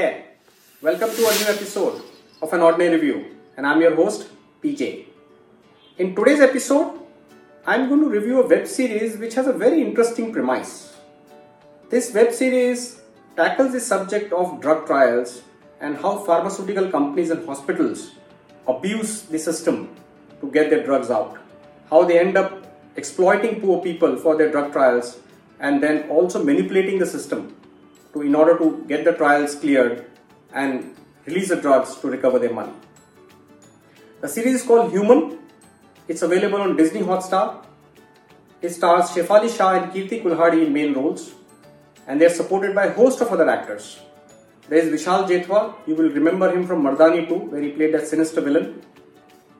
Welcome to a new episode of An Ordinary Review, and I'm your host, PJ. In today's episode, I'm going to review a web series which has a very interesting premise. This web series tackles the subject of drug trials and how pharmaceutical companies and hospitals abuse the system to get their drugs out, how they end up exploiting poor people for their drug trials and then also manipulating the system to in order to get the trials cleared and release the drugs to recover their money. The series is called Human. It's available on Disney Hotstar. It stars Shefali Shah and Kirti Kulhari in main roles, and they are supported by a host of other actors. There is Vishal Jethwa. You will remember him from Mardani 2, where he played a sinister villain.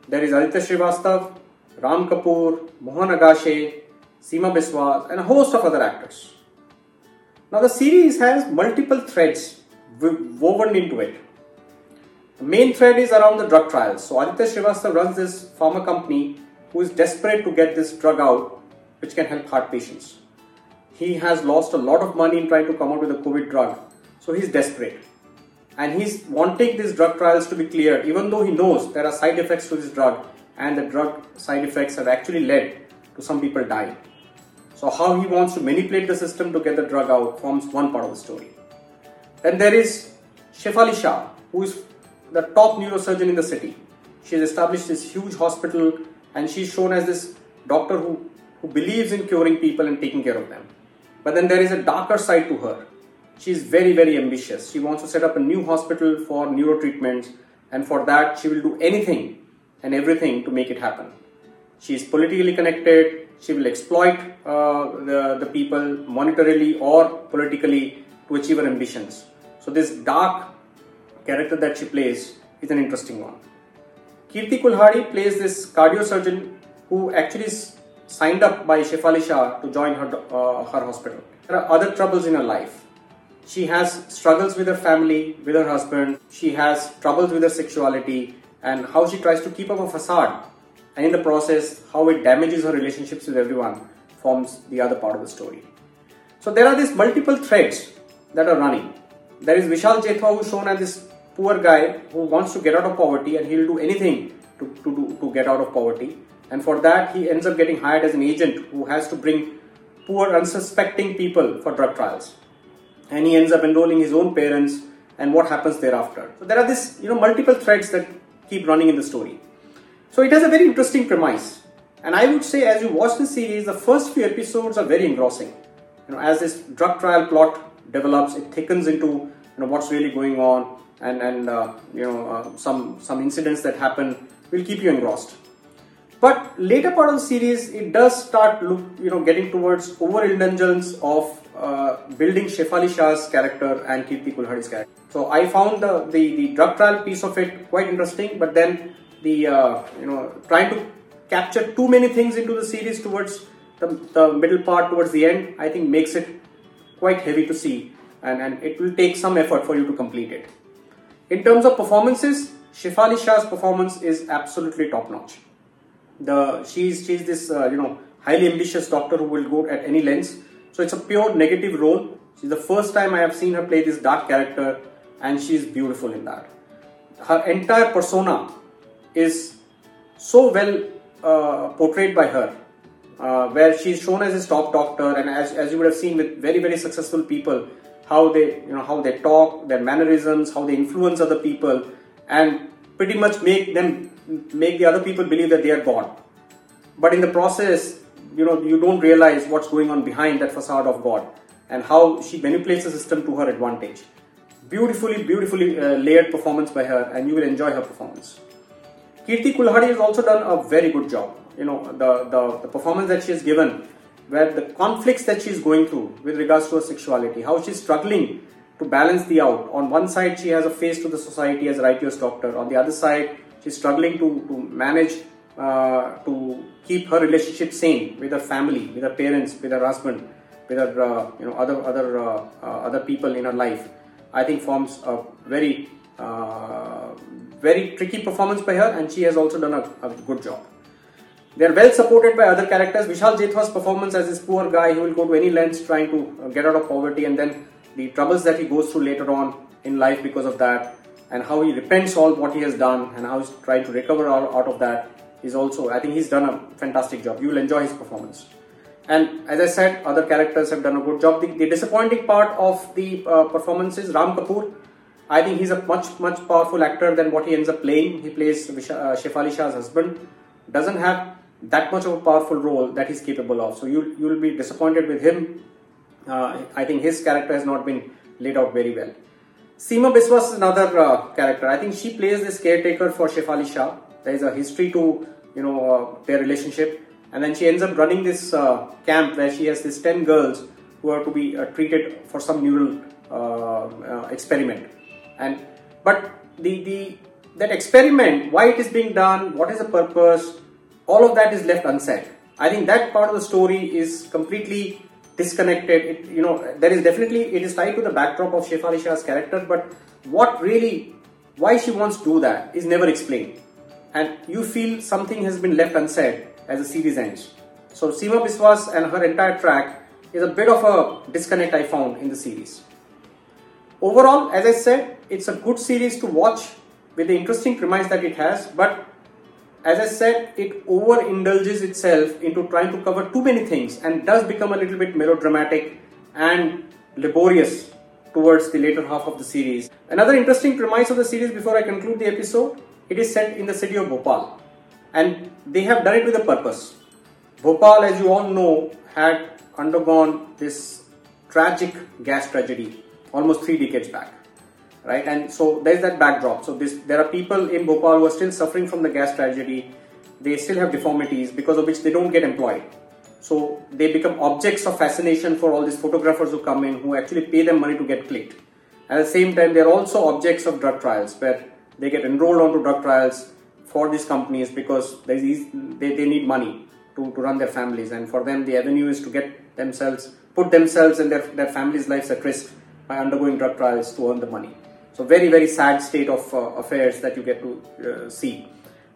There is Aditya Srivastav, Ram Kapoor, Mohan Agashe, Seema Biswas, and a host of other actors. Now, the series has multiple threads woven into it. The main thread is around the drug trials. So, Aditya Srivastav runs this pharma company who is desperate to get this drug out which can help heart patients. He has lost a lot of money in trying to come out with a COVID drug, so he's desperate. And he's wanting these drug trials to be cleared, even though he knows there are side effects to this drug and the drug side effects have actually led to some people dying. So, how he wants to manipulate the system to get the drug out forms one part of the story. Then there is Shefali Shah, who is the top neurosurgeon in the city. She has established this huge hospital and she's shown as this doctor who, who believes in curing people and taking care of them. But then there is a darker side to her. She's very, very ambitious. She wants to set up a new hospital for neuro treatments, and for that, she will do anything and everything to make it happen. She is politically connected. She will exploit uh, the, the people monetarily or politically to achieve her ambitions. So, this dark character that she plays is an interesting one. Kirti Kulhari plays this cardio surgeon who actually is signed up by Shefali Shah to join her, uh, her hospital. There are other troubles in her life. She has struggles with her family, with her husband. She has troubles with her sexuality and how she tries to keep up a facade. And in the process, how it damages her relationships with everyone forms the other part of the story. So there are these multiple threads that are running. There is Vishal Jethwa who's shown as this poor guy who wants to get out of poverty and he'll do anything to, to, to get out of poverty. And for that, he ends up getting hired as an agent who has to bring poor, unsuspecting people for drug trials. And he ends up enrolling his own parents and what happens thereafter. So there are this, you know, multiple threads that keep running in the story. So it has a very interesting premise. And I would say as you watch the series, the first few episodes are very engrossing. You know, as this drug trial plot develops, it thickens into you know what's really going on, and and uh, you know uh, some some incidents that happen will keep you engrossed. But later part of the series, it does start look you know getting towards overindulgence of uh, building Shefali Shah's character and Kirti Kulhari's character. So I found the, the, the drug trial piece of it quite interesting, but then the uh, you know trying to capture too many things into the series towards the, the middle part towards the end, I think makes it quite heavy to see, and, and it will take some effort for you to complete it. In terms of performances, Shefali Shah's performance is absolutely top notch. The she's she's this uh, you know highly ambitious doctor who will go at any lengths. So it's a pure negative role. She's the first time I have seen her play this dark character, and she's beautiful in that. Her entire persona is so well uh, portrayed by her, uh, where she's shown as a top doctor, and as, as you would have seen with very very successful people, how they you know how they talk, their mannerisms, how they influence other people, and pretty much make them make the other people believe that they are God. But in the process, you know you don't realize what's going on behind that facade of God and how she manipulates the system to her advantage. Beautifully, beautifully uh, layered performance by her, and you will enjoy her performance. Kirti Kulhari has also done a very good job. You know, the, the, the performance that she has given, where the conflicts that she's going through with regards to her sexuality, how she's struggling to balance the out. On one side, she has a face to the society as a righteous doctor. On the other side, she's struggling to, to manage uh, to keep her relationship sane with her family, with her parents, with her husband, with her uh, you know other other uh, uh other people in her life. I think forms a very uh, very tricky performance by her, and she has also done a, a good job. They are well supported by other characters. Vishal Jethwa's performance as this poor guy who will go to any lengths trying to uh, get out of poverty, and then the troubles that he goes through later on in life because of that, and how he repents all what he has done, and how he's trying to recover out of that is also. I think he's done a fantastic job. You will enjoy his performance. And as I said, other characters have done a good job. The, the disappointing part of the uh, performance is Ram Kapoor. I think he's a much much powerful actor than what he ends up playing. He plays uh, Shefali Shah's husband. Doesn't have that much of a powerful role that he's capable of. So you you will be disappointed with him. Uh, I think his character has not been laid out very well. Seema Biswas is another uh, character. I think she plays this caretaker for Shefali Shah. There is a history to you know uh, their relationship, and then she ends up running this uh, camp where she has these ten girls who are to be uh, treated for some neural experiment. And but the the that experiment, why it is being done, what is the purpose, all of that is left unsaid. I think that part of the story is completely disconnected. It, you know, there is definitely it is tied to the backdrop of Shefali Shah's character, but what really, why she wants to do that is never explained, and you feel something has been left unsaid as the series ends. So Seema Biswas and her entire track is a bit of a disconnect I found in the series. Overall, as I said, it's a good series to watch with the interesting premise that it has, but as I said, it overindulges itself into trying to cover too many things and does become a little bit melodramatic and laborious towards the later half of the series. Another interesting premise of the series before I conclude the episode, it is set in the city of Bhopal and they have done it with a purpose. Bhopal, as you all know, had undergone this tragic gas tragedy almost three decades back right? And so there's that backdrop. So this, there are people in Bhopal who are still suffering from the gas tragedy. They still have deformities because of which they don't get employed. So they become objects of fascination for all these photographers who come in who actually pay them money to get clicked. At the same time, they're also objects of drug trials where they get enrolled onto drug trials for these companies because they, they need money to, to run their families. And for them, the avenue is to get themselves, put themselves and their, their families' lives at risk by undergoing drug trials to earn the money. So very, very sad state of uh, affairs that you get to uh, see.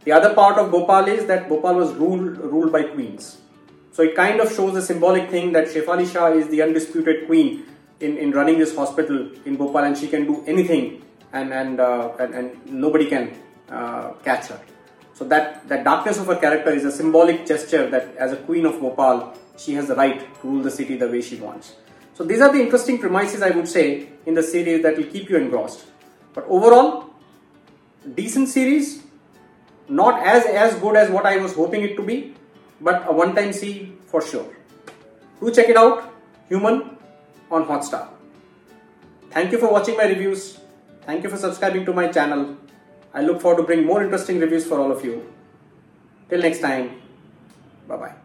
The other part of Bhopal is that Bhopal was ruled, ruled by queens. So it kind of shows a symbolic thing that Shefali Shah is the undisputed queen in, in running this hospital in Bhopal and she can do anything and, and, uh, and, and, nobody can uh, catch her. So that, that darkness of her character is a symbolic gesture that as a queen of Bhopal, she has the right to rule the city the way she wants. So these are the interesting premises I would say in the series that will keep you engrossed. But overall, decent series, not as as good as what I was hoping it to be, but a one-time see for sure. Do check it out, Human on Hotstar. Thank you for watching my reviews. Thank you for subscribing to my channel. I look forward to bring more interesting reviews for all of you. Till next time, bye bye.